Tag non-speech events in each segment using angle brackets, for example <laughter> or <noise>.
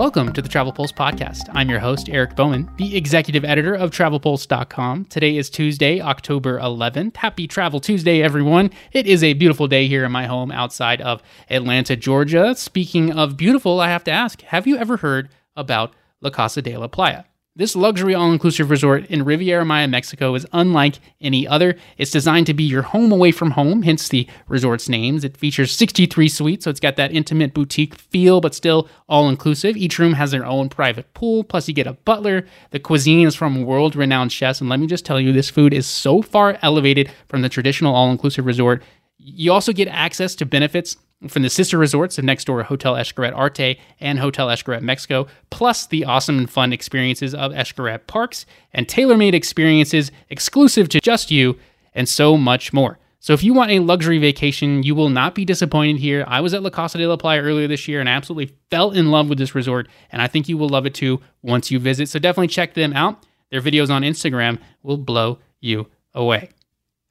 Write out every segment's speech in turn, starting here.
Welcome to the Travel Pulse podcast. I'm your host, Eric Bowman, the executive editor of TravelPulse.com. Today is Tuesday, October 11th. Happy Travel Tuesday, everyone. It is a beautiful day here in my home outside of Atlanta, Georgia. Speaking of beautiful, I have to ask have you ever heard about La Casa de la Playa? This luxury all inclusive resort in Riviera Maya, Mexico is unlike any other. It's designed to be your home away from home, hence the resort's names. It features 63 suites, so it's got that intimate boutique feel, but still all inclusive. Each room has their own private pool, plus, you get a butler. The cuisine is from world renowned chefs, and let me just tell you, this food is so far elevated from the traditional all inclusive resort. You also get access to benefits from the sister resorts of next door Hotel Xcaret Arte and Hotel Xcaret Mexico, plus the awesome and fun experiences of Xcaret Parks and tailor made experiences exclusive to just you, and so much more. So if you want a luxury vacation, you will not be disappointed here. I was at La Casa de la Playa earlier this year and absolutely fell in love with this resort, and I think you will love it too once you visit. So definitely check them out. Their videos on Instagram will blow you away.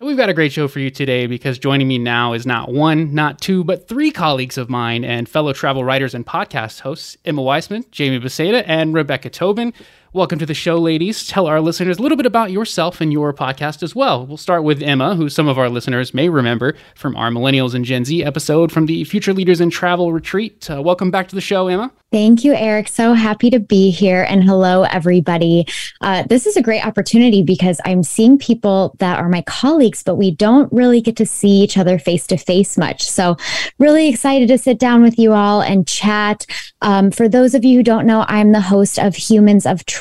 We've got a great show for you today because joining me now is not one, not two, but three colleagues of mine and fellow travel writers and podcast hosts Emma Weissman, Jamie Biesiada, and Rebecca Tobin. Welcome to the show, ladies. Tell our listeners a little bit about yourself and your podcast as well. We'll start with Emma, who some of our listeners may remember from our Millennials and Gen Z episode from the Future Leaders in Travel Retreat. Uh, welcome back to the show, Emma. Thank you, Eric. So happy to be here. And hello, everybody. Uh, this is a great opportunity because I'm seeing people that are my colleagues, but we don't really get to see each other face to face much. So, really excited to sit down with you all and chat. Um, for those of you who don't know, I'm the host of Humans of Travel,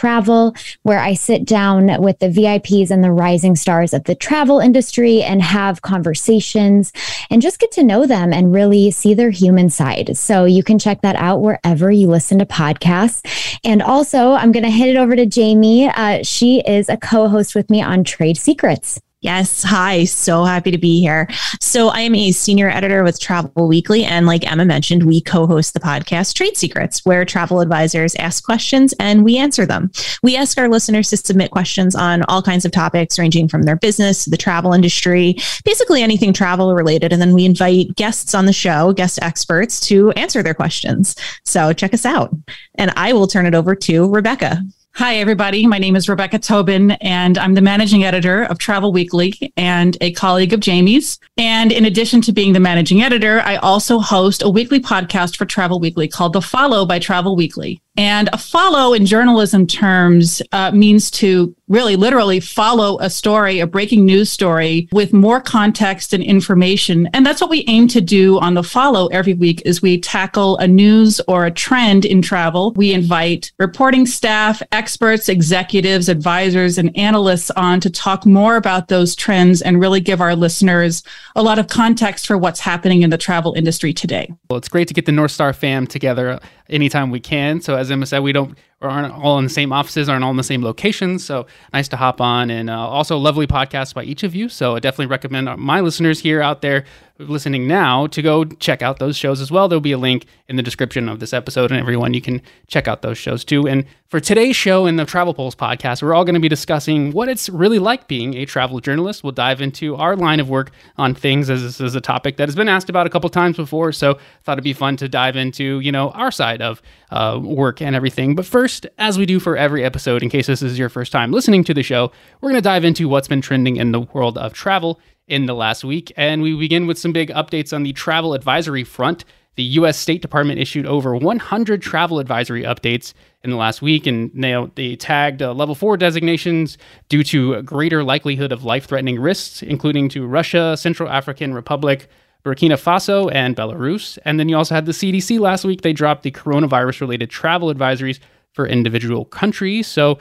where I sit down with the VIPs and the rising stars of the travel industry and have conversations and just get to know them and really see their human side. So, you can check that out wherever you listen to podcasts. And also, I'm going to hit it over to Jamie. Uh, she is a co host with me on Trade Secrets. Yes. Hi. So happy to be here. So, I am a senior editor with Travel Weekly. And like Emma mentioned, we co host the podcast Trade Secrets, where travel advisors ask questions and we answer them. We ask our listeners to submit questions on all kinds of topics, ranging from their business to the travel industry, basically anything travel related. And then we invite guests on the show, guest experts, to answer their questions. So, check us out. And I will turn it over to Rebecca. Hi, everybody. My name is Rebecca Tobin, and I'm the managing editor of Travel Weekly and a colleague of Jamie's. And in addition to being the managing editor, I also host a weekly podcast for Travel Weekly called The Follow by Travel Weekly. And a follow in journalism terms uh, means to really literally follow a story, a breaking news story with more context and information. And that's what we aim to do on the follow every week is we tackle a news or a trend in travel. We invite reporting staff, experts, executives, advisors, and analysts on to talk more about those trends and really give our listeners a lot of context for what's happening in the travel industry today. Well, it's great to get the Northstar fam together anytime we can. So as Emma said, we don't aren't all in the same offices, aren't all in the same locations. So nice to hop on, and uh, also lovely podcast by each of you. So I definitely recommend my listeners here out there listening now to go check out those shows as well. There'll be a link in the description of this episode, and everyone you can check out those shows too. And for today's show in the Travel Pulse podcast, we're all going to be discussing what it's really like being a travel journalist. We'll dive into our line of work on things as this is a topic that has been asked about a couple times before. So thought it'd be fun to dive into you know our side of uh, work and everything. But first First, as we do for every episode, in case this is your first time listening to the show, we're going to dive into what's been trending in the world of travel in the last week. And we begin with some big updates on the travel advisory front. The U.S. State Department issued over 100 travel advisory updates in the last week, and now they tagged uh, level four designations due to a greater likelihood of life threatening risks, including to Russia, Central African Republic, Burkina Faso, and Belarus. And then you also had the CDC last week. They dropped the coronavirus related travel advisories for individual countries. So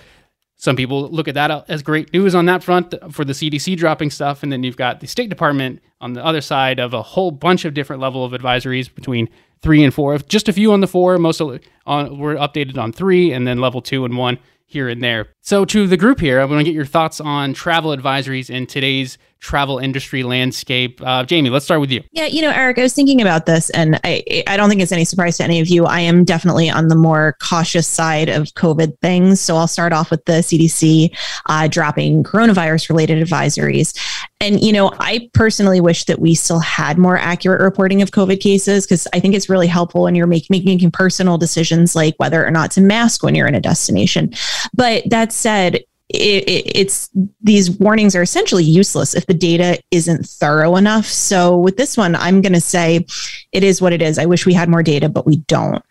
some people look at that as great news on that front for the CDC dropping stuff, and then you've got the State Department on the other side of a whole bunch of different level of advisories between three and four. Just a few on the four, most of on, were updated on three, and then level two and one here and there. So, to the group here, I want to get your thoughts on travel advisories in today's travel industry landscape. Uh, Jamie, let's start with you. Yeah, you know, Eric, I was thinking about this, and I, I don't think it's any surprise to any of you. I am definitely on the more cautious side of COVID things. So I'll start off with the CDC uh, dropping coronavirus related advisories. And, you know, I personally wish that we still had more accurate reporting of COVID cases because I think it's really helpful when you're make, making personal decisions like whether or not to mask when you're in a destination. But that said, it, it, it's these warnings are essentially useless if the data isn't thorough enough. So with this one, I'm going to say it is what it is. I wish we had more data, but we don't.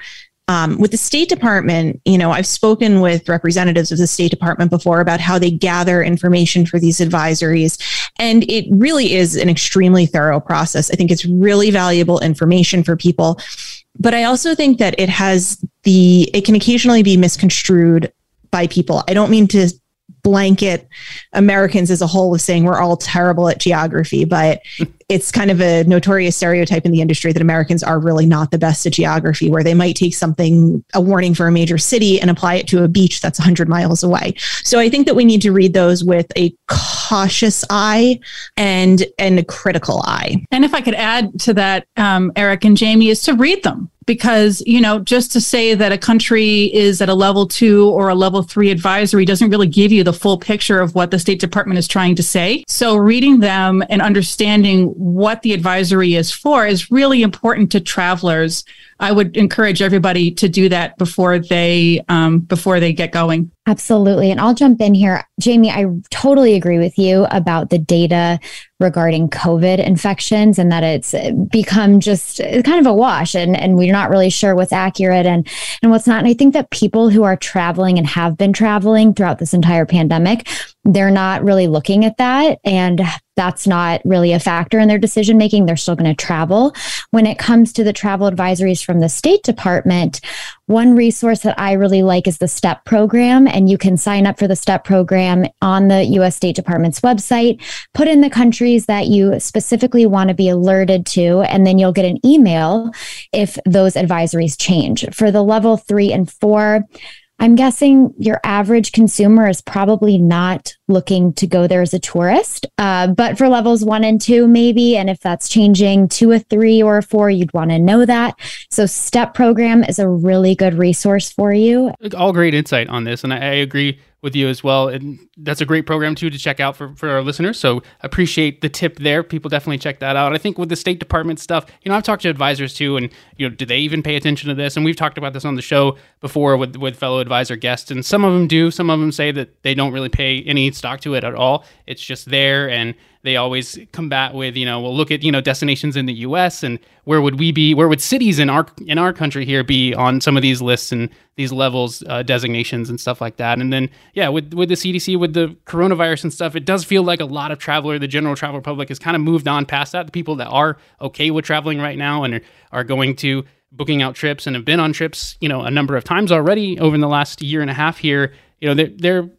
Um, with the State Department, you know, I've spoken with representatives of the State Department before about how they gather information for these advisories. And it really is an extremely thorough process. I think it's really valuable information for people. But I also think that it has the, it can occasionally be misconstrued by people. I don't mean to blanket Americans as a whole of saying we're all terrible at geography, but <laughs> it's kind of a notorious stereotype in the industry that Americans are really not the best at geography, where they might take something, a warning for a major city, and apply it to a beach that's 100 miles away. So I think that we need to read those with a cautious eye and and a critical eye. And if I could add to that, um, Eric and Jamie, is to read them because you know just to say that a country is at a level two or a level three advisory doesn't really give you the full picture of what the state department is trying to say. So reading them and understanding what the advisory is for is really important to travelers I would encourage everybody to do that before they um, before they get going. Absolutely. And I'll jump in here. Jamie, I totally agree with you about the data regarding COVID infections and that it's become just kind of a wash and, and we're not really sure what's accurate and, and what's not. And I think that people who are traveling and have been traveling throughout this entire pandemic, they're not really looking at that. And that's not really a factor in their decision making. They're still going to travel. When it comes to the travel advisories from the State Department, one resource that I really like is the STEP program. And you can sign up for the STEP program on the US State Department's website, put in the countries that you specifically want to be alerted to, and then you'll get an email if those advisories change. For the level three and four, I'm guessing your average consumer is probably not looking to go there as a tourist. Uh, but for levels one and two, maybe. And if that's changing to a three or a four, you'd want to know that. So, STEP program is a really good resource for you. All great insight on this. And I, I agree with you as well. And that's a great program too to check out for, for our listeners. So appreciate the tip there. People definitely check that out. I think with the State Department stuff, you know, I've talked to advisors too, and you know, do they even pay attention to this? And we've talked about this on the show before with with fellow advisor guests, and some of them do. Some of them say that they don't really pay any stock to it at all. It's just there and they always combat with you know well look at you know destinations in the US and where would we be where would cities in our in our country here be on some of these lists and these levels uh, designations and stuff like that. And then yeah with with the CDC with the coronavirus and stuff it does feel like a lot of traveler the general travel public has kind of moved on past that. The people that are okay with traveling right now and are, going to booking out trips and have been on trips you know a number of times already over the last year and a half here you know they're, they're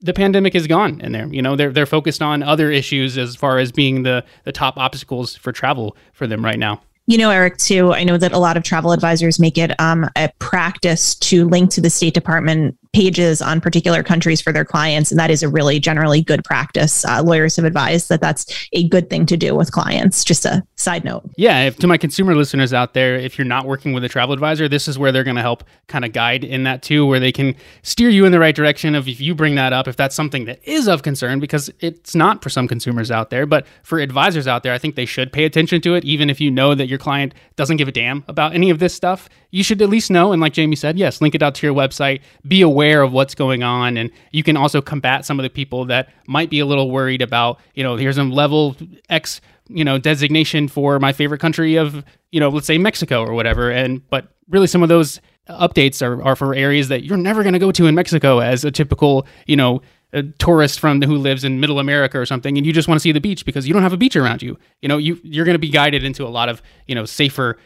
the pandemic is gone and they're you know they're they're focused on other issues as far as being the the top obstacles for travel for them right now. You know, Eric, too, I know that a lot of travel advisors make it um, a practice to link to the State Department pages on particular countries for their clients. And that is a really generally good practice. Uh, lawyers have advised that that's a good thing to do with clients. Just a side note. Yeah. If, to my consumer listeners out there, if you're not working with a travel advisor, this is where they're going to help kind of guide in that too, where they can steer you in the right direction of if you bring that up, if that's something that is of concern, because it's not for some consumers out there. But for advisors out there, I think they should pay attention to it, even if you know that your client doesn't give a damn about any of this stuff. You should at least know. And like Jamie said, yes, link it out to your website. Be aware aware of what's going on and you can also combat some of the people that might be a little worried about you know here's a level x you know designation for my favorite country of you know let's say mexico or whatever and but really some of those updates are, are for areas that you're never going to go to in mexico as a typical you know a tourist from who lives in middle america or something and you just want to see the beach because you don't have a beach around you. You know you you're going to be guided into a lot of you know safer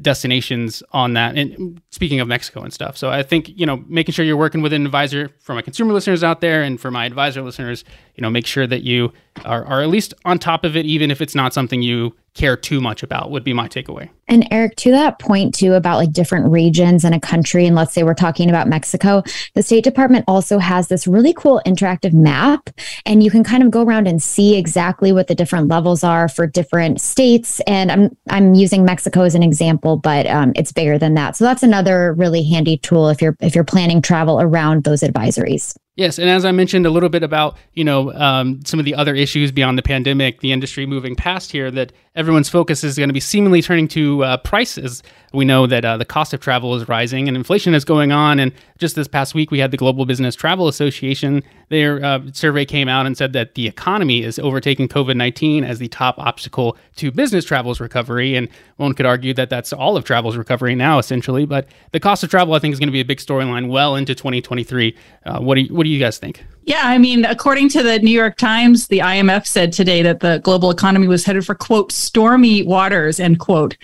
destinations on that. And speaking of Mexico and stuff, so I think you know making sure you're working with an advisor for my consumer listeners out there, and for my advisor listeners, you know, make sure that you are, are at least on top of it, even if it's not something you care too much about would be my takeaway. And Eric, to that point too about like different regions in a country, and let's say we're talking about Mexico, the State Department also has this really cool interactive map, and you can kind of go around and see exactly what the different levels are for different states. And I'm I'm using Mexico as an example, but um, it's bigger than that. So that's another really handy tool if you're if you're planning travel around those advisories. Yes, and as I mentioned a little bit about you know um, some of the other issues beyond the pandemic, the industry moving past here, that everyone's focus is going to be seemingly turning to uh, prices. We know that uh, the cost of travel is rising and inflation is going on. And just this past week, we had the Global Business Travel Association. Their uh, survey came out and said that the economy is overtaking COVID nineteen as the top obstacle to business travel's recovery. And one could argue that that's all of travel's recovery now, essentially. But the cost of travel, I think, is going to be a big storyline well into 2023. Uh, what do you, what do you guys think? Yeah, I mean, according to the New York Times, the IMF said today that the global economy was headed for quote stormy waters end quote,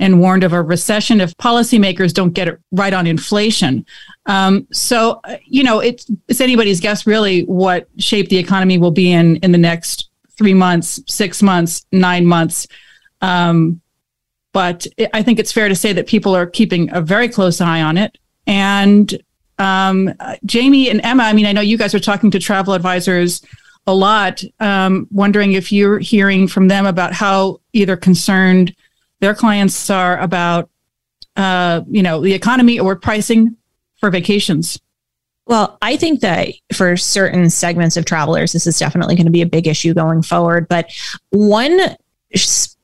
and warned of a recession if policymakers don't get it right on inflation. Um, so, you know, it's, it's anybody's guess really what shape the economy will be in in the next three months, six months, nine months. Um, but I think it's fair to say that people are keeping a very close eye on it. And um, Jamie and Emma, I mean, I know you guys are talking to travel advisors a lot, um, wondering if you're hearing from them about how either concerned their clients are about, uh, you know, the economy or pricing for vacations. Well, I think that for certain segments of travelers, this is definitely going to be a big issue going forward. But one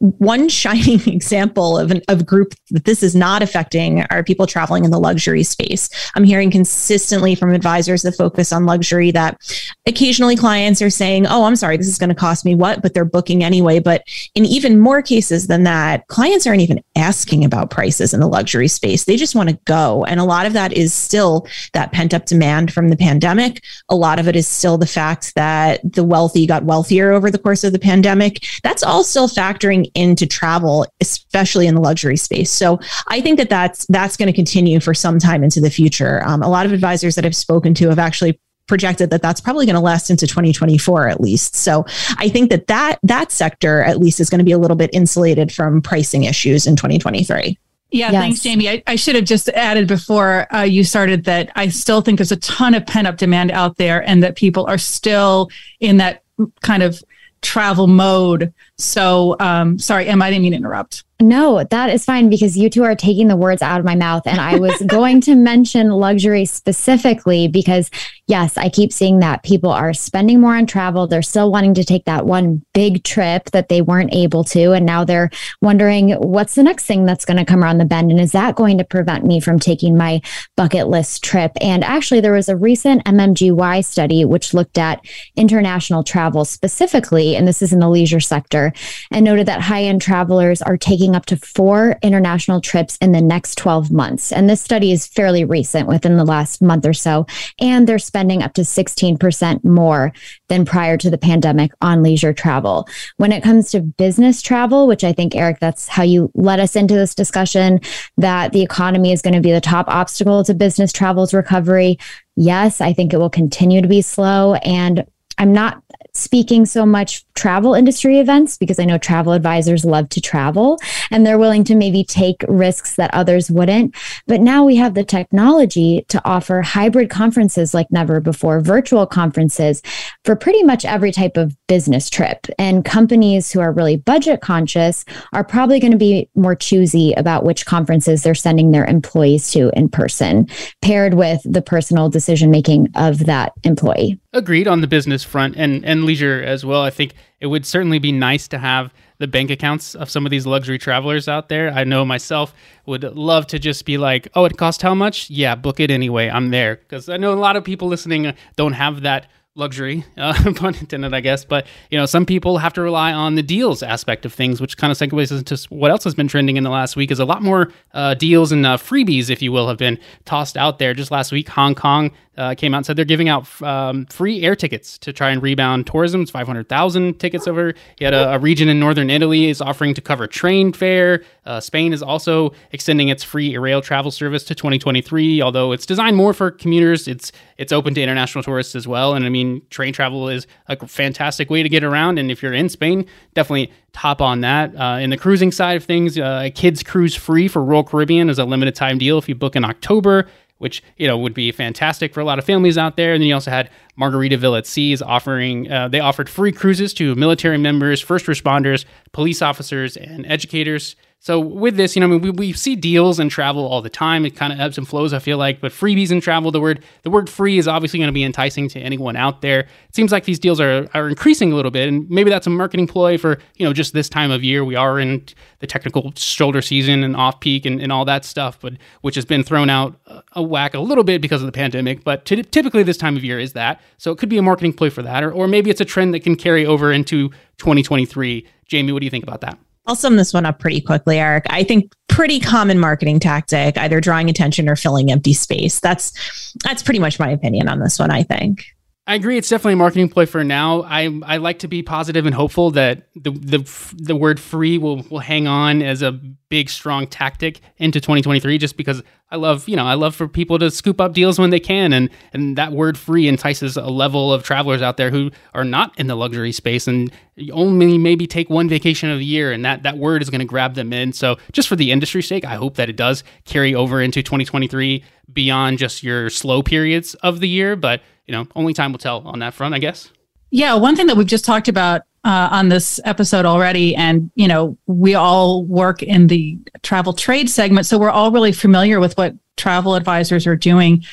one shining <laughs> example of an, of group that this is not affecting are people traveling in the luxury space. I'm hearing consistently from advisors that focus on luxury that occasionally clients are saying, "Oh, I'm sorry, this is going to cost me what," but they're booking anyway. But in even more cases than that, clients aren't even asking about prices in the luxury space. They just want to go, and a lot of that is still that pent up demand from the pandemic. A lot of it is still the fact that the wealthy got wealthier over the course of the pandemic. That's all still factoring into travel, especially in the luxury space. So I think that that's that's going to continue for some time into the future. Um, a lot of advisors that I've spoken to have actually projected that that's probably going to last into 2024 at least. So I think that that that sector at least is going to be a little bit insulated from pricing issues in 2023. Yeah, yes. thanks, Jamie. I, I, should have just added before uh, you started that I still think there's a ton of pent up demand out there and that people are still in that kind of travel mode. So, um, sorry, Emma, I didn't mean to interrupt. No, that is fine because you two are taking the words out of my mouth. And I was <laughs> going to mention luxury specifically because, yes, I keep seeing that people are spending more on travel. They're still wanting to take that one big trip that they weren't able to. And now they're wondering what's the next thing that's going to come around the bend? And is that going to prevent me from taking my bucket list trip? And actually, there was a recent MMGY study which looked at international travel specifically, and this is in the leisure sector, and noted that high end travelers are taking up to four international trips in the next 12 months. And this study is fairly recent within the last month or so. And they're spending up to 16% more than prior to the pandemic on leisure travel. When it comes to business travel, which I think, Eric, that's how you led us into this discussion, that the economy is going to be the top obstacle to business travel's recovery. Yes, I think it will continue to be slow. And I'm not speaking so much travel industry events because I know travel advisors love to travel and they're willing to maybe take risks that others wouldn't. But now we have the technology to offer hybrid conferences like never before, virtual conferences for pretty much every type of business trip. And companies who are really budget conscious are probably going to be more choosy about which conferences they're sending their employees to in person, paired with the personal decision making of that employee. Agreed on the business front and, and leisure as well. I think it would certainly be nice to have the bank accounts of some of these luxury travelers out there. I know myself would love to just be like, oh, it costs how much? Yeah, book it anyway. I'm there. Because I know a lot of people listening don't have that luxury, <laughs> uh, pun intended, I guess. But you know, some people have to rely on the deals aspect of things, which kind of segues into what else has been trending in the last week. Is a lot more uh, deals and uh, freebies, if you will, have been tossed out there. Just last week, Hong Kong uh, came out and said they're giving out um, free air tickets to try and rebound tourism. It's 500,000 tickets over. He had a, a, region in northern Italy is offering to cover train fare. Uh, Spain is also extending its free rail travel service to 2023, although it's designed more for commuters. It's it's open to international tourists as well. And I mean, train travel is a fantastic way to get around. And if you're in Spain, definitely top on that. Uh, in the cruising side of things, uh, kids cruise free for Royal Caribbean is a limited time deal if you book in October which you know would be fantastic for a lot of families out there. And then you also had Margaritaville at Seas offering uh, they offered free cruises to military members, first responders, police officers, and educators. So with this, you know, I mean, we, we see deals and travel all the time. It kind of ebbs and flows, I feel like. But freebies and travel, the word the word free is obviously going to be enticing to anyone out there. It seems like these deals are are increasing a little bit, and maybe that's a marketing ploy for you know just this time of year. We are in the technical shoulder season and off peak and, and all that stuff, but which has been thrown out a whack a little bit because of the pandemic. But t- typically this time of year is that, so it could be a marketing ploy for that, or or maybe it's a trend that can carry over into 2023. Jamie, what do you think about that? I'll sum this one up pretty quickly, Eric. I think pretty common marketing tactic, either drawing attention or filling empty space. That's that's pretty much my opinion on this one, I think. I agree. It's definitely a marketing play for now. I I like to be positive and hopeful that the the the word free will will hang on as a big strong tactic into 2023. Just because I love you know I love for people to scoop up deals when they can, and and that word free entices a level of travelers out there who are not in the luxury space and only maybe take one vacation of the year, and that that word is going to grab them in. So just for the industry's sake, I hope that it does carry over into 2023 beyond just your slow periods of the year, but you know, only time will tell on that front, I guess. Yeah, one thing that we've just talked about uh, on this episode already, and you know, we all work in the travel trade segment, so we're all really familiar with what travel advisors are doing.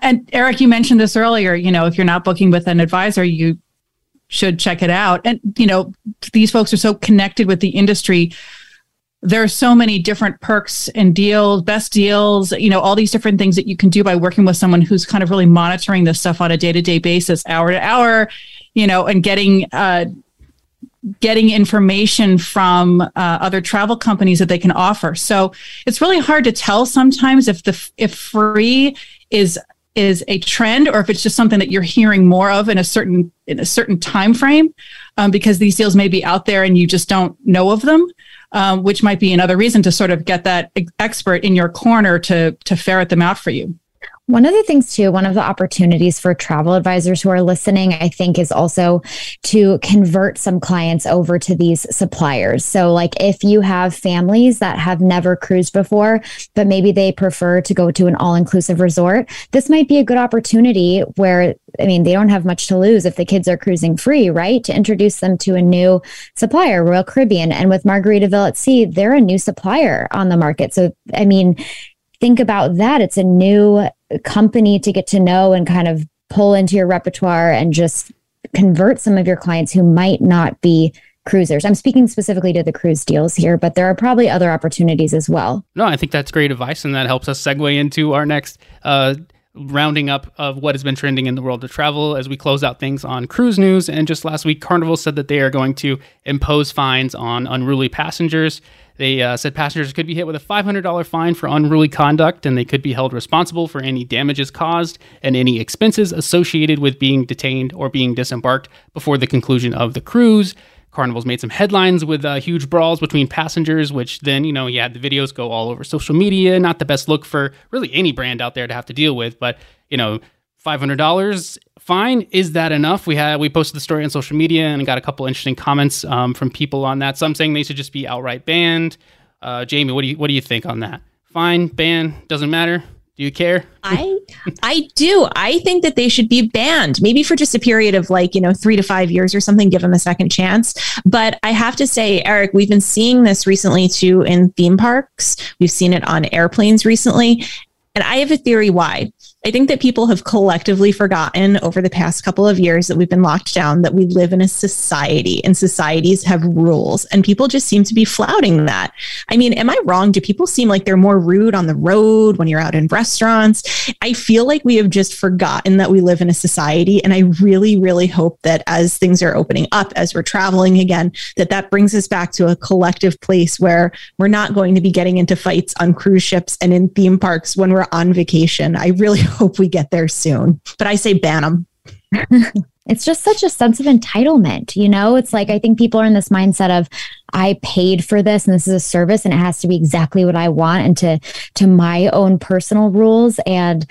And Eric, you mentioned this earlier. You know, if you're not booking with an advisor, you should check it out. And you know, these folks are so connected with the industry there are so many different perks and deals, best deals, you know, all these different things that you can do by working with someone who's kind of really monitoring this stuff on a day to day basis, hour to hour, you know, and getting, uh, getting information from uh, other travel companies that they can offer. So it's really hard to tell sometimes if the if free is is a trend or if it's just something that you're hearing more of in a certain in a certain time frame um, because these deals may be out there and you just don't know of them um, which might be another reason to sort of get that expert in your corner to to ferret them out for you. One of the things, too, one of the opportunities for travel advisors who are listening, I think, is also to convert some clients over to these suppliers. So, like if you have families that have never cruised before, but maybe they prefer to go to an all inclusive resort, this might be a good opportunity where, I mean, they don't have much to lose if the kids are cruising free, right? To introduce them to a new supplier, Royal Caribbean. And with Margaritaville at Sea, they're a new supplier on the market. So, I mean, think about that. It's a new company to get to know and kind of pull into your repertoire and just convert some of your clients who might not be cruisers. I'm speaking specifically to the cruise deals here, but there are probably other opportunities as well. No, I think that's great advice, and that helps us segue into our next uh, rounding up of what has been trending in the world of travel as we close out things on cruise news. And just last week, Carnival said that they are going to impose fines on unruly passengers. They uh, said passengers could be hit with a $500 fine for unruly conduct, and they could be held responsible for any damages caused and any expenses associated with being detained or being disembarked before the conclusion of the cruise. Carnival's made some headlines with uh, huge brawls between passengers, which then, you know, had the videos go all over social media. Not the best look for really any brand out there to have to deal with, but, you know, $500 fine. Is that enough? We had we posted the story on social media and got a couple interesting comments um, from people on that. Some saying they should just be outright banned. Uh, jamie what do you what do you think on that? Fine ban doesn't matter. Do you care? <laughs> I i do. I think that they should be banned maybe for just a period of like you know three to five years or something give them a second chance. But i have to say eric we've been seeing this recently too in theme parks. We've seen it on airplanes recently. And I have a theory why. I think that people have collectively forgotten over the past couple of years that we've been locked down that we live in a society and societies have rules and people just seem to be flouting that. I mean, am I wrong? Do people seem like they're more rude on the road when you're out in restaurants? I feel like we have just forgotten that we live in a society and I really really hope that as things are opening up as we're traveling again that that brings us back to a collective place where we're not going to be getting into fights on cruise ships and in theme parks when we're on vacation. I really <laughs> hope we get there soon. But I say ban them. <laughs> it's just such a sense of entitlement you know it's like i think people are in this mindset of i paid for this and this is a service and it has to be exactly what i want and to to my own personal rules and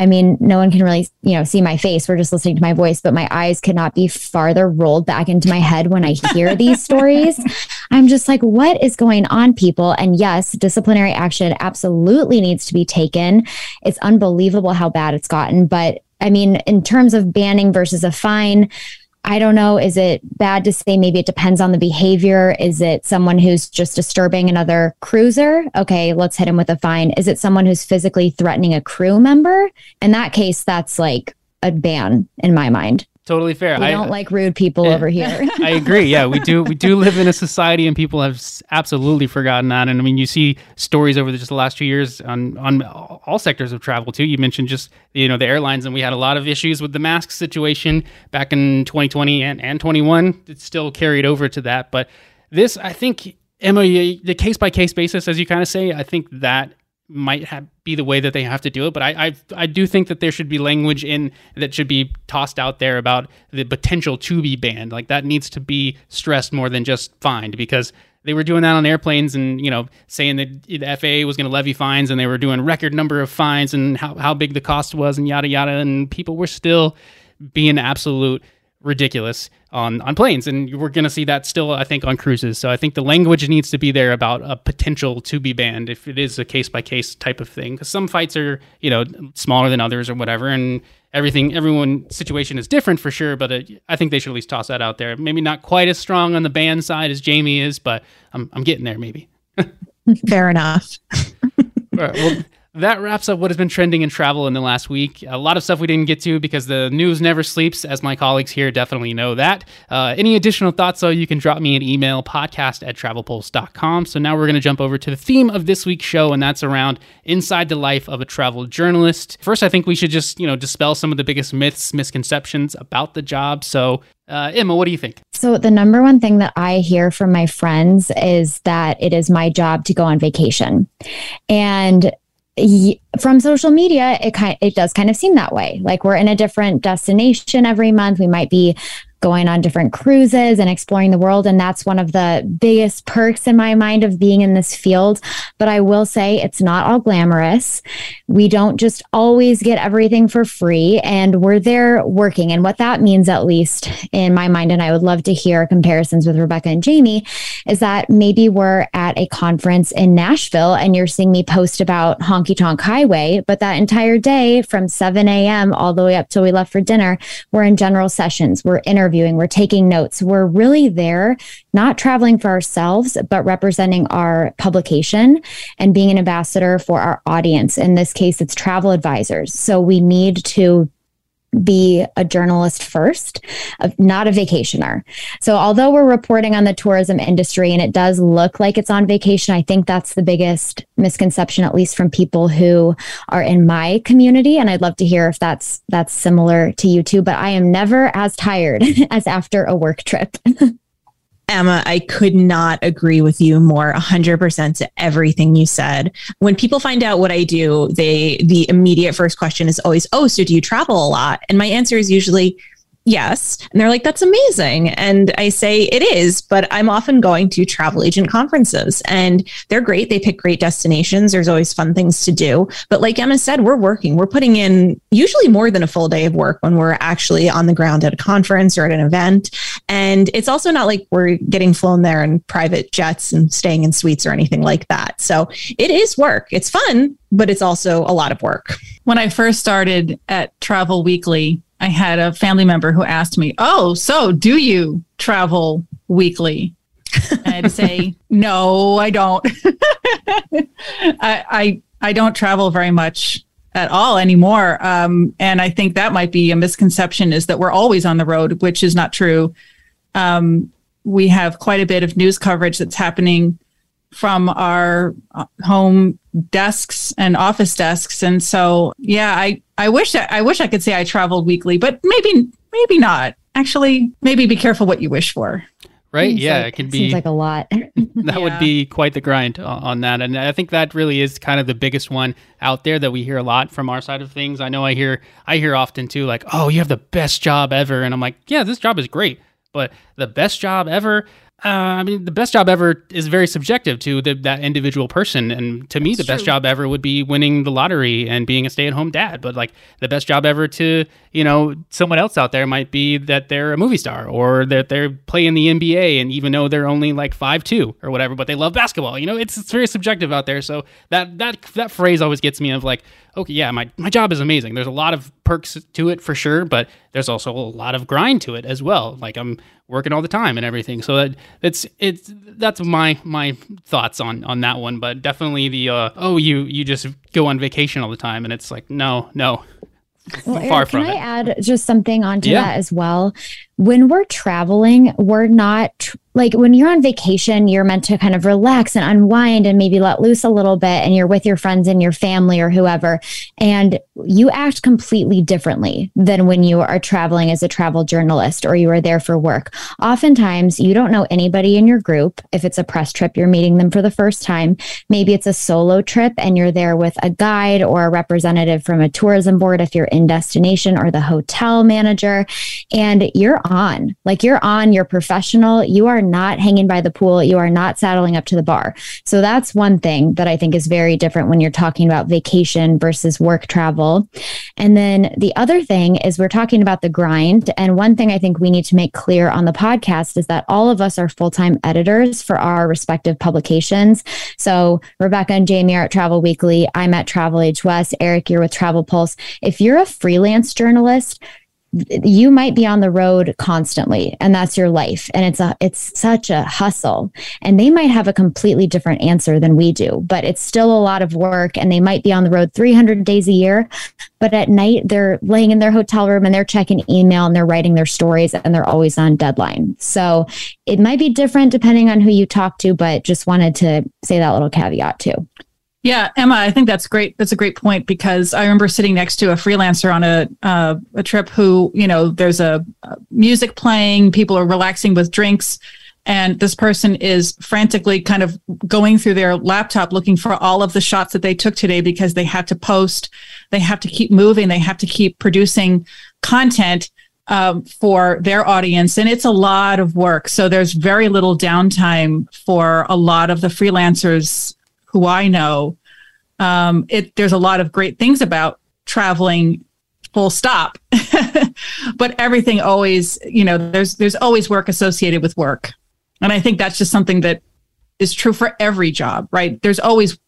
I mean, no one can really, you know, see my face. We're just listening to my voice, but my eyes cannot be farther rolled back into my head when I hear these <laughs> stories. I'm just like, what is going on, people? And yes, disciplinary action absolutely needs to be taken. It's unbelievable how bad it's gotten, but I mean, in terms of banning versus a fine, I don't know. Is it bad to say maybe it depends on the behavior? Is it someone who's just disturbing another cruiser? Okay, let's hit him with a fine. Is it someone who's physically threatening a crew member? In that case, that's like a ban in my mind. Totally fair. We I don't like rude people eh, over here. <laughs> I agree. Yeah, we do. We do live in a society, and people have absolutely forgotten that. And I mean, you see stories over the, just the last two years on on all sectors of travel too. You mentioned just you know the airlines, and we had a lot of issues with the mask situation back in 2020 and and 21. It's still carried over to that, but this, I think, Emma, the case by case basis, as you kind of say, I think that might have, be the way that they have to do it. But I, I, I do think that there should be language in that should be tossed out there about the potential to be banned. Like that needs to be stressed more than just fined because they were doing that on airplanes and you know saying that the FAA was going to levy fines and they were doing record number of fines and how, how big the cost was and yada yada and people were still being absolute ridiculous on on planes. And we're going to see that still i think on cruises. So i think the language needs to be there about a potential to be banned if it is a case by case type of thing. Because some fights are you know smaller than others or whatever and everything everyone situation is different for sure but it, i think they should at least toss that out there. Maybe not quite as strong on the ban side as jamie is but i'm, I'm getting there maybe. <laughs> Fair enough. Well that wraps up what has been trending in travel in the last week. A lot of stuff we didn't get to because the news never sleeps, as my colleagues here definitely know that. Uh, any additional thoughts, though, you can drop me an email, podcast at travelpulse.com. So now we're going to jump over to the theme of this week's show, and that's around inside the life of a travel journalist. First, I think we should just, you know, dispel some of the biggest myths, misconceptions about the job. So, uh, Emma, what do you think? So, the number one thing that I hear from my friends is that it is my job to go on vacation. And from social media it kind it does kind of seem that way. Like we're in a different destination every month. We might be going on different cruises and exploring the world. And that's one of the biggest perks in my mind of being in this field. But I will say it's not all glamorous. We don't just always get everything for free, and we're there working. And what that means, at least in my mind, and I would love to hear comparisons with Rebecca and Jamie, is that maybe we're at a conference in Nashville and you're seeing me post about Honky Tonk Highway, but that entire day from 7 a.m. all the way up till we left for dinner, we're in general sessions, we're interviewing interviewing, we're taking notes. We're really there, not traveling for ourselves, but representing our publication and being an ambassador for our audience. In this case, it's travel advisors. So we need to be a journalist first, uh, not a vacationer. So, although we're reporting on the tourism industry and it does look like it's on vacation, I think that's the biggest misconception, at least from people who are in my community. And I'd love to hear if that's that's similar to you too. But I am never as tired <laughs> as after a work trip. <laughs> Emma, I could not agree with you more 100% to everything you said. When people find out what I do, they the immediate first question is always, "Oh, so do you travel a lot?" And my answer is usually, yes. And they're like, that's amazing. And I say, it is, but I'm often going to travel agent conferences and they're great. They pick great destinations. There's always fun things to do. But like Emma said, we're working, we're putting in usually more than a full day of work when we're actually on the ground at a conference or at an event. And it's also not like we're getting flown there in private jets and staying in suites or anything like that. So it is work. It's fun, but it's also a lot of work. When I first started at Travel Weekly, I had a family member who asked me, Oh, so do you travel weekly? And I'd say, <laughs> No, I don't. <laughs> I, I, I don't travel very much at all anymore. Um, and I think that might be a misconception is that we're always on the road, which is not true. Um, we have quite a bit of news coverage that's happening from our uh, home desks and office desks. And so yeah i i wish that i wish i could say i traveled weekly but maybe maybe not. Actually maybe be careful what you wish for. Right? Seems yeah, like- it can Seems be like a lot. <laughs> that would be quite the grind o- on that. And i think that really is kind of the biggest one out there that we hear a lot from our side of things. I know i hear i hear often too like oh you have the best job ever. And i'm like yeah this job is great but the best job ever uh, I mean, the best job ever is very subjective to the, that individual person. And to me, the best job ever would be winning the lottery and being a stay at home dad. But like the best job ever to, you know, someone else out there might be that they're a movie star or that they're playing the NBA. And even though they're only like five two or whatever, but they love basketball, you know, it's, it's very subjective out there. So that, that, that phrase always gets me of like, okay, yeah, my, my job is amazing. There's a lot of perks to it for sure, but there's also a lot of grind to it as well. Like I'm working all the time and everything. So that it's it's that's my my thoughts on on that one. But definitely the uh, oh you you just go on vacation all the time and it's like no no Well, far Eric, from can I it. add just something onto Yeah. that as well? When we're traveling, we're not tr- like when you're on vacation, you're meant to kind of relax and unwind and maybe let loose a little bit, and you're with your friends and your family or whoever, and you act completely differently than when you are traveling as a travel journalist or you are there for work. Oftentimes, you don't know anybody in your group. If it's a press trip, you're meeting them for the first time. Maybe it's a solo trip and you're there with a guide or a representative from a tourism board if you're in destination or the hotel manager. And you're on, like you're on, you're professional. You are not hanging by the pool. You are not saddling up to the bar. So that's one thing that I think is very different when you're talking about vacation versus work travel. And then the other thing is we're talking about the grind. And one thing I think we need to make clear on the podcast is that all of us are full time editors for our respective publications. So Rebecca and Jamie are at Travel Weekly. I'm at Travel Age West. Eric, you're with Travel Pulse. If you're a freelance journalist, you might be on the road constantly and that's your life and it's a it's such a hustle. And they might have a completely different answer than we do but it's still a lot of work and they might be on the road 300 days a year but at night they're laying in their hotel room and they're checking email and they're writing their stories and they're always on deadline. So it might be different depending on who you talk to but just wanted to say that little caveat too Yeah, Emma, I think that's great. That's a great point because I remember sitting next to a freelancer on a uh, a trip who, you know, there's a, uh music playing, people are relaxing with drinks, and this person is frantically kind of going through their laptop looking for all of the shots that they took today because they have to post, they have to keep moving, they have to keep producing content um, for their audience, and it's a lot of work. So there's very little downtime for a lot of the freelancers who I know, um, it there's a lot of great things about traveling. Full stop. <laughs> but everything always, you know, there's there's always work associated with work, and I think that's just something that is true for every job, right? There's always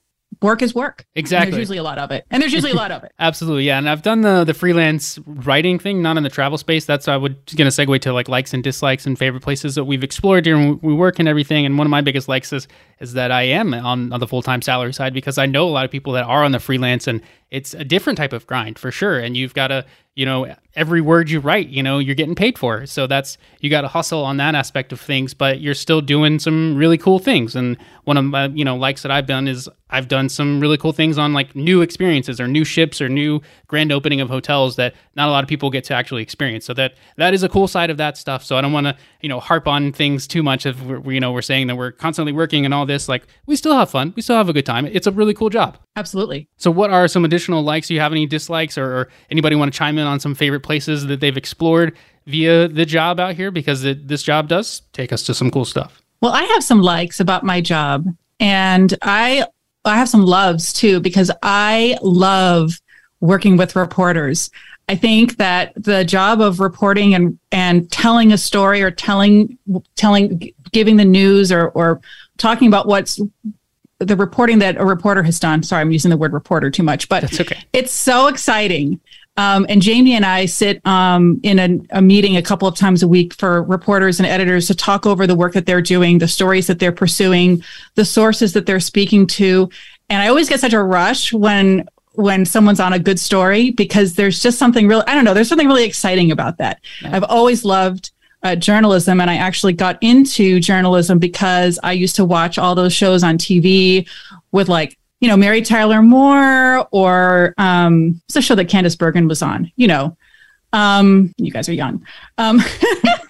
work is work. And Exactly. there's usually a lot of it, and there's usually a lot of it. <laughs> Absolutely, yeah. And I've done the the freelance writing thing, not in the travel space. That's I would going to segue to like likes and dislikes and favorite places that we've explored during we work and everything. And one of my biggest likes is is that I am on, on the full time salary side because I know a lot of people that are on the freelance and it's a different type of grind for sure. And you've got to you know every word you write, you know you're getting paid for. So that's you got to hustle on that aspect of things, but you're still doing some really cool things. And one of my you know likes that I've done is I've done some really cool things on like new experiences or new ships or new grand opening of hotels that not a lot of people get to actually experience. So that that is a cool side of that stuff. So I don't want to you know harp on things too much if we're, you know we're saying that we're constantly working and all this. Like we still have fun, we still have a good time. It's a really cool job. Absolutely. So what are some additional likes? Do you have any dislikes or, or anybody want to chime in on some favorite places that they've explored via the job out here? Because it, this job does take us to some cool stuff. Well, I have some likes about my job, and I I have some loves too because I love working with reporters. I think that the job of reporting and and telling a story or telling telling giving the news or or talking about what's the reporting that a reporter has done. Sorry, I'm using the word reporter too much, but That's okay. it's so exciting. Um, and Jamie and I sit um, in a, a meeting a couple of times a week for reporters and editors to talk over the work that they're doing, the stories that they're pursuing, the sources that they're speaking to. And I always get such a rush when when someone's on a good story because there's just something really I don't know, there's something really exciting about that. I've always loved uh, journalism and I actually got into journalism because I used to watch all those shows on TV with like you know, Mary Tyler Moore or um, what's the show that Candice Bergen was on? You know, um, you guys are young. Um, <laughs>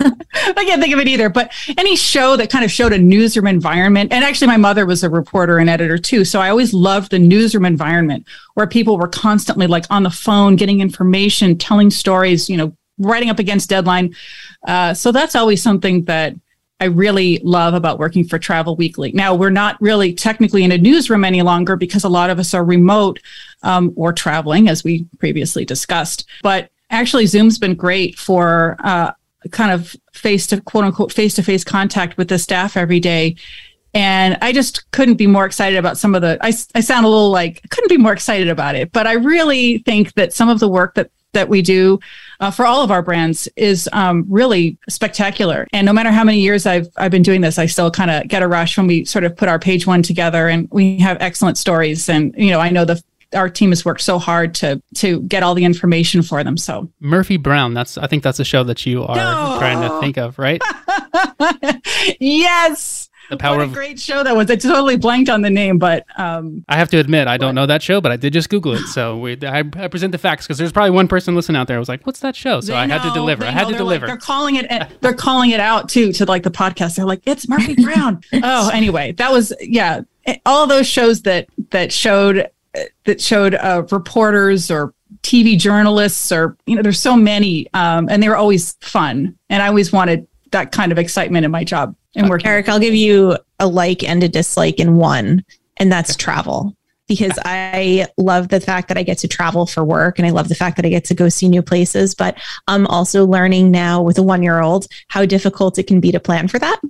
I can't think of it either. But any show that kind of showed a newsroom environment, and actually, my mother was a reporter and editor too. So I always loved the newsroom environment where people were constantly like on the phone, getting information, telling stories, you know, writing up against deadline. Uh, so that's always something that I really love about working for Travel Weekly. Now, we're not really technically in a newsroom any longer because a lot of us are remote um, or traveling, as we previously discussed. But actually, Zoom's been great for uh, kind of face to quote unquote face to face contact with the staff every day. And I just couldn't be more excited about some of the. I, I sound a little like couldn't be more excited about it, but I really think that some of the work that that we do uh, for all of our brands is um, really spectacular. And no matter how many years I've I've been doing this, I still kind of get a rush when we sort of put our page one together, and we have excellent stories. And you know, I know the our team has worked so hard to to get all the information for them. So Murphy Brown, that's I think that's a show that you are no. trying to think of, right? <laughs> yes. The power what a of great show that was. I totally blanked on the name, but um, I have to admit I don't know that show, but I did just Google it. So we, I, I present the facts because there's probably one person listening out there who was like, "What's that show?" So I had to deliver. I had to deliver. Like, they're calling it. They're calling it out too to like the podcast. They're like, "It's Murphy Brown." <laughs> oh, anyway, that was yeah. All those shows that that showed that showed uh, reporters or TV journalists or you know there's so many um, and they were always fun and I always wanted that kind of excitement in my job and work. Eric, I'll give you a like and a dislike in one, and that's travel because I love the fact that I get to travel for work and I love the fact that I get to go see new places. But I'm also learning now with a one year old how difficult it can be to plan for that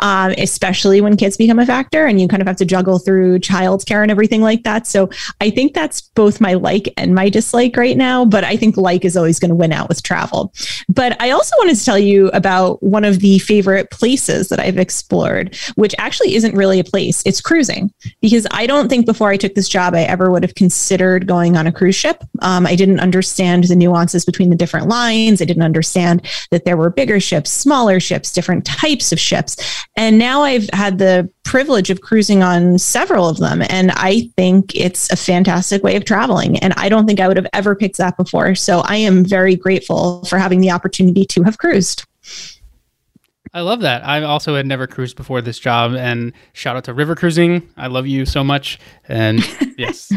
um, especially when kids become a factor and you kind of have to juggle through childcare and everything like that. So I think that's both my like and my dislike right now. But I think like is always going to win out with travel. But I also wanted to tell you about one of the favorite places that I've explored, which actually isn't really a place. It's cruising because I don't think before I took this job I ever would have considered going on a cruise ship. Um, I didn't understand the nuances between the different lines. I didn't understand that there were bigger ships, smaller ships, different types of ships. And now I've had the privilege of cruising on several of them. And I think it's a fantastic way of traveling. And I don't think I would have ever picked that before. So I am very grateful for having the opportunity to have cruised. I love that. I also had never cruised before this job, and shout out to River Cruising. I love you so much. And <laughs> yes,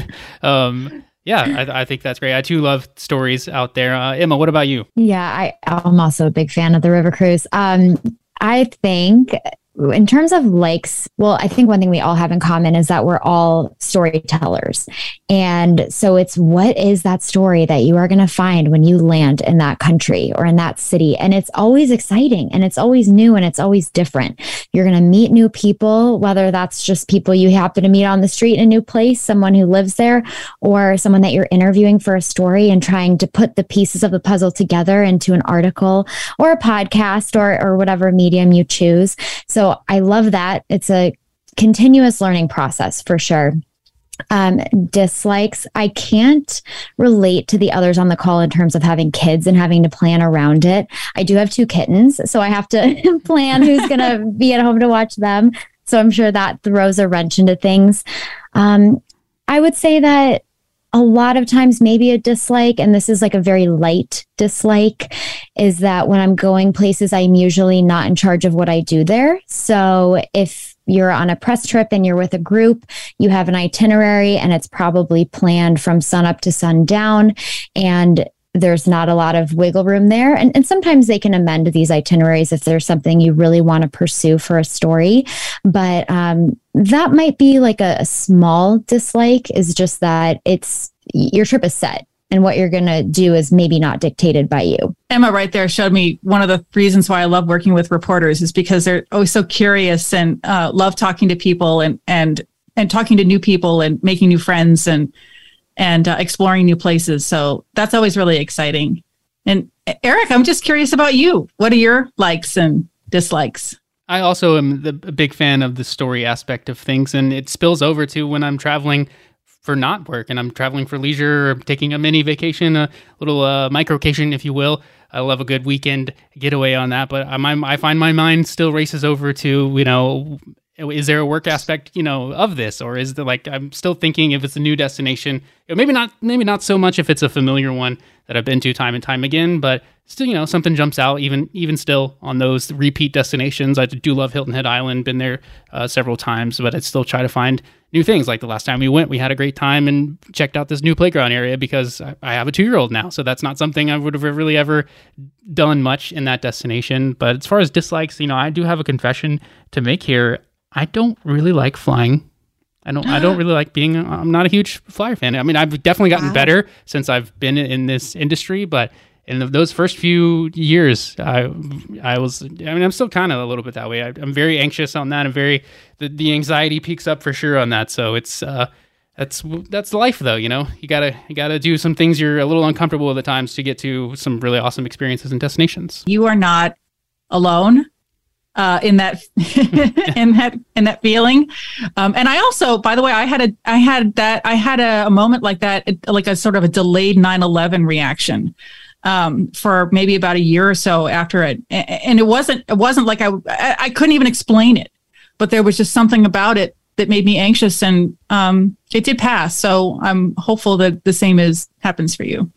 <laughs> um, yeah, I, I, think that's great. I too love stories out there. Uh, Emma, what about you? Yeah, I, I'm also a big fan of the River Cruise. Um, I think in terms of likes, well, I think one thing we all have in common is that we're all storytellers. And so it's what is that story that you are going to find when you land in that country or in that city? And it's always exciting and it's always new and it's always different. You're going to meet new people, whether that's just people you happen to meet on the street in a new place, someone who lives there, or someone that you're interviewing for a story and trying to put the pieces of the puzzle together into an article or a podcast or, or whatever medium you choose. So I love that. It's a continuous learning process for sure. Um, dislikes, I can't relate to the others on the call in terms of having kids and having to plan around it. I do have two kittens, so I have to <laughs> plan who's going <laughs> to be at home to watch them. So I'm sure that throws a wrench into things. Um, I would say that a lot of times maybe a dislike and this is like a very light dislike is that when i'm going places i'm usually not in charge of what i do there so if you're on a press trip and you're with a group you have an itinerary and it's probably planned from sun up to sundown and there's not a lot of wiggle room there. And, and sometimes they can amend these itineraries if there's something you really want to pursue for a story. But um, that might be like a, a small dislike, is just that it's your trip is set and what you're going to do is maybe not dictated by you. Emma right there showed me one of the reasons why I love working with reporters is because they're always so curious and uh, love talking to people and and and talking to new people and making new friends and and uh, exploring new places. So that's always really exciting. And Eric, I'm just curious about you. What are your likes and dislikes? I also am the, a big fan of the story aspect of things, and it spills over to when I'm traveling for not work and I'm traveling for leisure or taking a mini vacation, a little uh, microcation, if you will. I love a good weekend getaway on that, but I, I find my mind still races over to you know is there a work aspect you know of this? Or is there like i'm still thinking if it's a new destination maybe not maybe not so much if it's a familiar one that i've been to time and time again but still you know something jumps out even even still on those repeat destinations. I do love hilton head island been there uh, several times but i still try to find new things. Like the last time we went we had a great time and checked out this new playground area because i, I have a two-year-old now. So that's not something i would have really ever done much in that destination. But as far as dislikes you know i do have a confession to make here I don't really like flying. I don't. I don't <gasps> really like being. I'm not a huge flyer fan. I mean, I've definitely gotten wow. better since I've been in this industry, but in those first few years, I I was. I mean, I'm still kind of a little bit that way. I, am very anxious on that. I'm very. The, the anxiety peaks up for sure on that. So it's. uh that's that's life though you know you gotta you gotta do some things you're a little uncomfortable with at the times to get to some really awesome experiences and destinations you are not alone uh, in that <laughs> in that in that feeling. Um, and I also, by the way, I had a I had that I had a, a moment like that, like a sort of a delayed 9/11 reaction. Um, for maybe about a year or so after it, and it wasn't it wasn't like I I couldn't even explain it, but there was just something about it that made me anxious, and um, it did pass. So I'm hopeful that the same is happens for you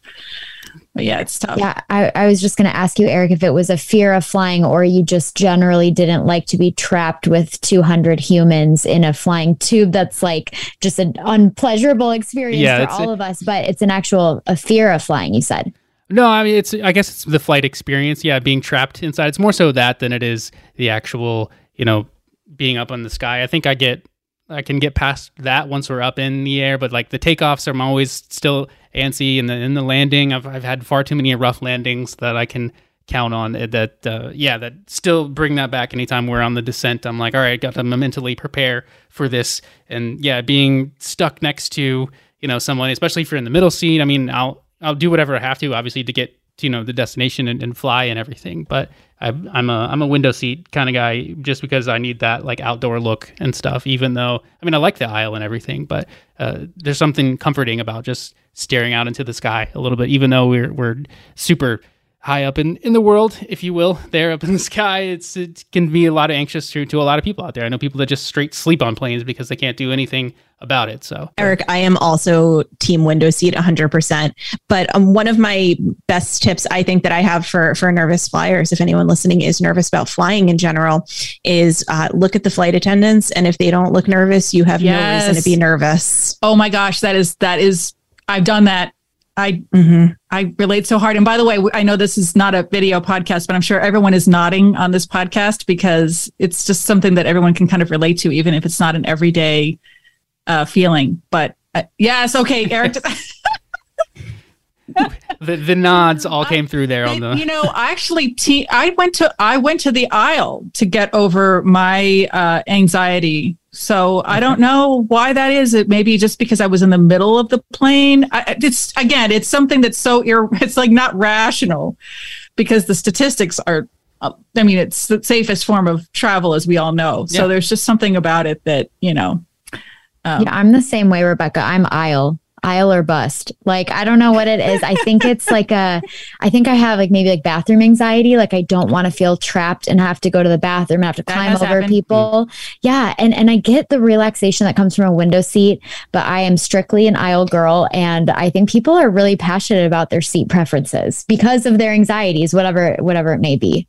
but yeah, it's tough. Yeah, I, I was just going to ask you, Eric, if it was a fear of flying or you just generally didn't like to be trapped with 200 humans in a flying tube that's like just an unpleasurable experience yeah, for all a, of us, but it's an actual a fear of flying, you said. No, I mean it's I guess it's the flight experience, yeah, being trapped inside. It's more so that than it is the actual, you know, being up in the sky. I think I get I can get past that once we're up in the air, but like the takeoffs, I'm always still antsy, and the in the landing, I've I've had far too many rough landings that I can count on. Eh, that uh, yeah, that still bring that back anytime we're on the descent. I'm like, all right, got to mentally prepare for this, and yeah, being stuck next to you know someone, especially if you're in the middle seat. I mean, I'll I'll do whatever I have to, obviously, to get you know the destination and, and fly and everything, but I, am a I'm a window seat kind of guy just because I need that like outdoor look and stuff. Even though I mean I like the aisle and everything, but uh, there's something comforting about just staring out into the sky a little bit. Even though we're we're super high up in, in the world, if you will, <laughs> there up in the sky. It's it can be a lot of anxious to, to a lot of people out there. I know people that just straight sleep on planes because they can't do anything about it. So Eric, I am also team window seat 100%. But um, one of my best tips I think that I have for for nervous flyers, if anyone listening is nervous about flying in general, is uh, look at the flight attendants, and if they don't look nervous, you have yes. no reason to be nervous. Oh my gosh, that is that is I've done that I mm-hmm. I relate so hard. And by the way, I know this is not a video podcast, but I'm sure everyone is nodding on this podcast because it's just something that everyone can kind of relate to, even if it's not an everyday uh, feeling. But uh, yes, okay, Eric. <laughs> the, the nods all came through there on the you know i actually te- i went to i went to the aisle to get over my uh, anxiety so I don't know why that is. It maybe just because I was in the middle of the plane. I, it's again, it's something that's so ir- <laughs> it's like not rational because the statistics are. Uh, I mean, it's the safest form of travel, as we all know. So yeah. there's just something about it that you know. Um, yeah, I'm the same way, Rebecca. I'm aisle aisle or bust. Like I don't know what it is. I think it's <laughs> like a I think I have like maybe like bathroom anxiety. Like I don't want to feel trapped and have to go to the bathroom and have to climb over happened. people. Mm. Yeah. And and I get the relaxation that comes from a window seat, but I am strictly an aisle girl. And I think people are really passionate about their seat preferences because of their anxieties, whatever whatever it may be.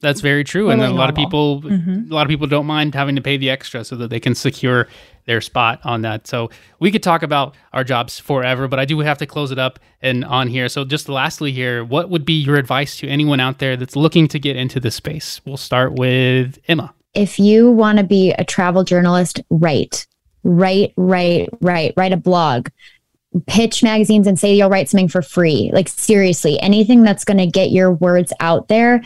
That's very true, and a lot of people, mm-hmm. a lot of people don't mind having to pay the extra so that they can secure their spot on that. So we could talk about our jobs forever, but I do have to close it up and on here. So just lastly, here, what would be your advice to anyone out there that's looking to get into this space? We'll start with Emma. If you want to be a travel journalist, write, write, write, write, write a blog pitch magazines and say you'll write something for free. Like seriously, anything that's going to get your words out there,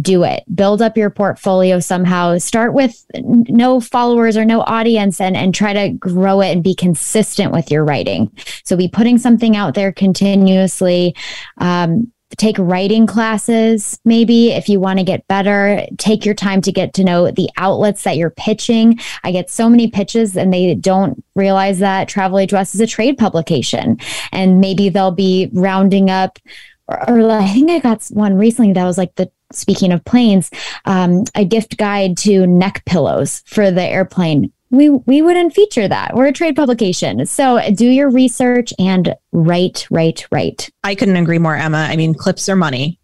do it. Build up your portfolio somehow. Start with no followers or no audience and and try to grow it and be consistent with your writing. So be putting something out there continuously. Um, take writing classes maybe if you want to get better. Take your time to get to know the outlets that you're pitching. I get so many pitches and they don't realize that travel age west is a trade publication. And maybe they'll be rounding up or, or i think i got one recently that was like the speaking of planes, um, a gift guide to neck pillows for the airplane. We, we wouldn't feature that. We're a trade publication. So do your research and write, write, write. I couldn't agree more, Emma. I mean, clips are money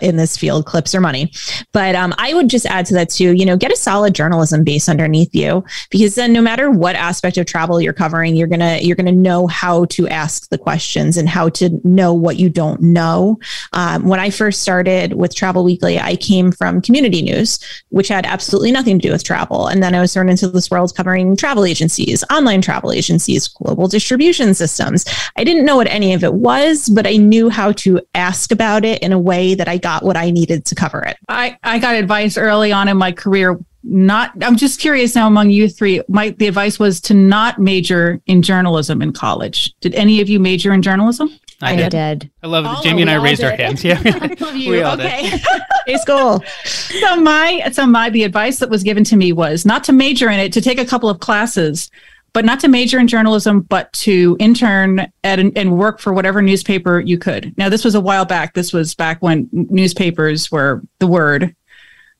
in this field clips or money. But um, i would just add to that too you know get a solid journalism base underneath you because then no matter what aspect of travel you're covering you're gonna you're gonna know how to ask the questions and how to know what you don't know. Um, when i first started with travel weekly i came from community news which had absolutely nothing to do with travel. And then i was thrown into this world covering travel agencies online travel agencies global distribution systems. I didn't know what any of it was but i knew how to ask about it in a way way that I got what I needed to cover it. I, I got advice early on in my career. Not, I'm just curious now among you three. My the advice was to not major in journalism in college. Did any of you major in journalism? I, did. did. I love it. Jamie and I raised did. our hands. Yeah, <laughs> I love you. we all okay. <laughs> did. hey, school. So my so my the advice that was given to me was not to major in it, to take a couple of classes but not to major in journalism, but to intern at an, and work for whatever newspaper you could. Now, this was a while back. This was back when newspapers were the word.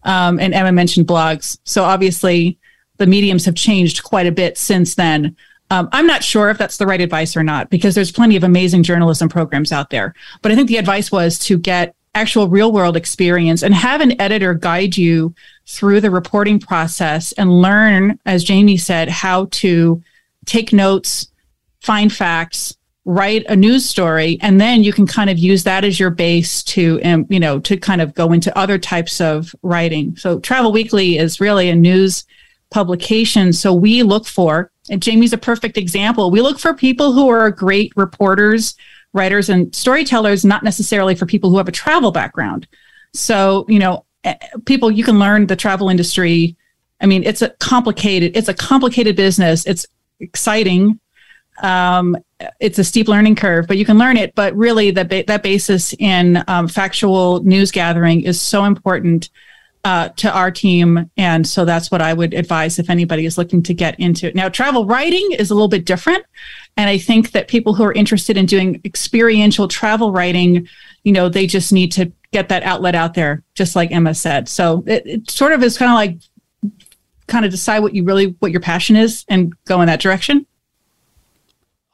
Um, and Emma mentioned blogs. So obviously, the mediums have changed quite a bit since then. Um, I'm not sure if that's the right advice or not, because there's plenty of amazing journalism programs out there. But I think the advice was to get actual real world experience and have an editor guide you through the reporting process and learn, as Jamie said, how to take notes, find facts, write a news story, and then you can kind of use that as your base to, um, you know, to kind of go into other types of writing. So Travel Weekly is really a news publication. So we look for, and Jamie's a perfect example. We look for people who are great reporters, writers, and storytellers, not necessarily for people who have a travel background. So, you know, people you can learn the travel industry. I mean it's a complicated it's a complicated business. It's exciting. Um, it's a steep learning curve but you can learn it. But really that ba- that basis in um, factual news gathering is so important uh, to our team. And so that's what i would advise if anybody is looking to get into it. Now travel writing is a little bit different. And i think that people who are interested in doing experiential travel writing you know they just need to get that outlet out there, just like Emma said. So it, it sort of is kind of like kind of decide what you really what your passion is and go in that direction.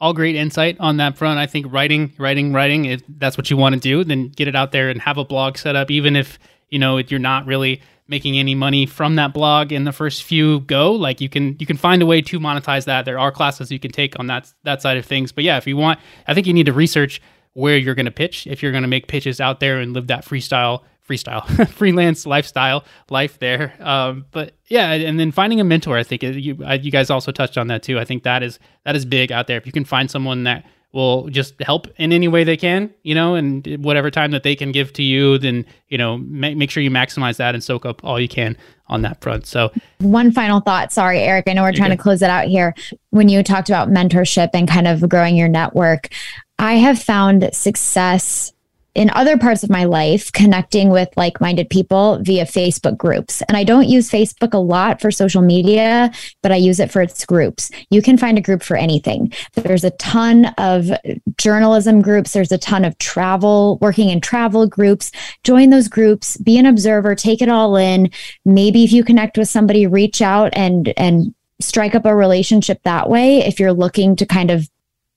All great insight on that front. I think writing, writing, writing, if that's what you want to do, then get it out there and have a blog set up, even if you know you're not really making any money from that blog in the first few go like you can you can find a way to monetize that there are classes you can take on that that side of things but yeah if you want i think you need to research where you're going to pitch if you're going to make pitches out there and live that freestyle freestyle <laughs> freelance lifestyle life there. Um, but yeah and then finding a mentor i think uh, you, uh, you guys also touched on that too. I think that is that is big out there. If you can find someone that will just help in any way they can you know and whatever time that they can give to you then you know make, make sure you maximize that and soak up all you can on that front. So one final thought. Sorry eric i know we're trying to close it out here. When you talked about mentorship and kind of growing your network I have found success in other parts of my life connecting with like minded people via Facebook groups. And I don't use Facebook a lot for social media, but I use it for its groups. You can find a group for anything. There's a ton of journalism groups, there's a ton of travel, working in travel groups. Join those groups, be an observer, take it all in. Maybe if you connect with somebody, reach out and and strike up a relationship that way if you're looking to kind of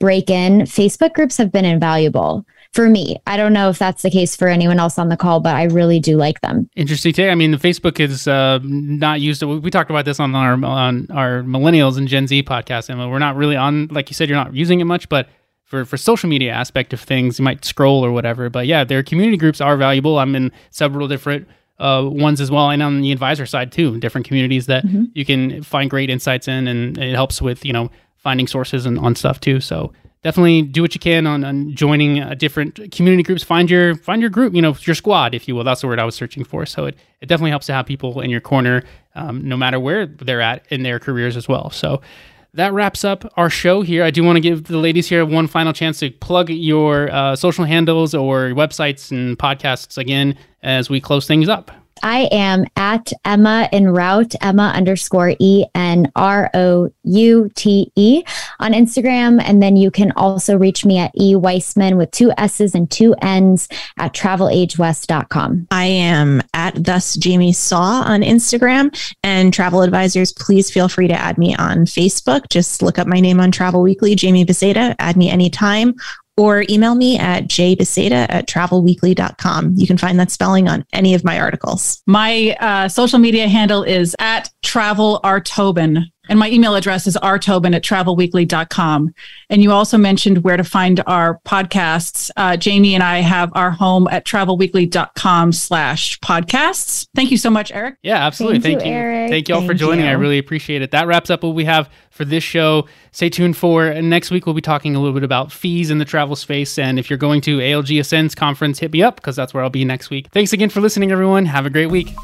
break in, Facebook groups have been invaluable for me. I don't know if that's the case for anyone else on the call, but I really do like them. Interesting take. I mean, the Facebook is uh, not used. To, we talked about this on our on our millennials and Gen Z podcast, and we're not really on. Like you said, you're not using it much, but for for social media aspect of things, you might scroll or whatever. But yeah, their community groups are valuable. I'm in several different. Uh, ones as well, and on the advisor side too, different communities that mm-hmm. you can find great insights in, and it helps with you know finding sources and on stuff too. So definitely do what you can on, on joining uh, different community groups. Find your find your group, you know, your squad, if you will. That's the word I was searching for. So it, it definitely helps to have people in your corner, um, no matter where they're at in their careers as well. So that wraps up our show here. I do want to give the ladies here one final chance to plug your uh, social handles or websites and podcasts again as we close things up. I am at Emma en route, Emma underscore E N R O U T E on Instagram. And then you can also reach me at E Weissmann with two S's and two N's at travelagewest.com. I am at thus Jamie Saw on Instagram and travel advisors. Please feel free to add me on Facebook. Just look up my name on Travel Weekly, Jamie Biesiada. Add me anytime or email me at jbiesiada at travelweekly.com. You can find that spelling on any of my articles. My uh, social media handle is at travel tobin. And my email address is rtobin at travelweekly.com. And you also mentioned where to find our podcasts. Uh, Jamie and I have our home at travelweekly.com slash podcasts. Thank you so much, Eric. Yeah, absolutely. Thank Thank, you, you. Eric. Thank you all for Thank joining. I really appreciate it. That wraps up what we have for this show. Stay tuned for next week. We'll be talking a little bit about fees in the travel space. And if you're going to ALG Ascends conference, hit me up because that's where I'll be next week. Thanks again for listening, everyone. Have a great week.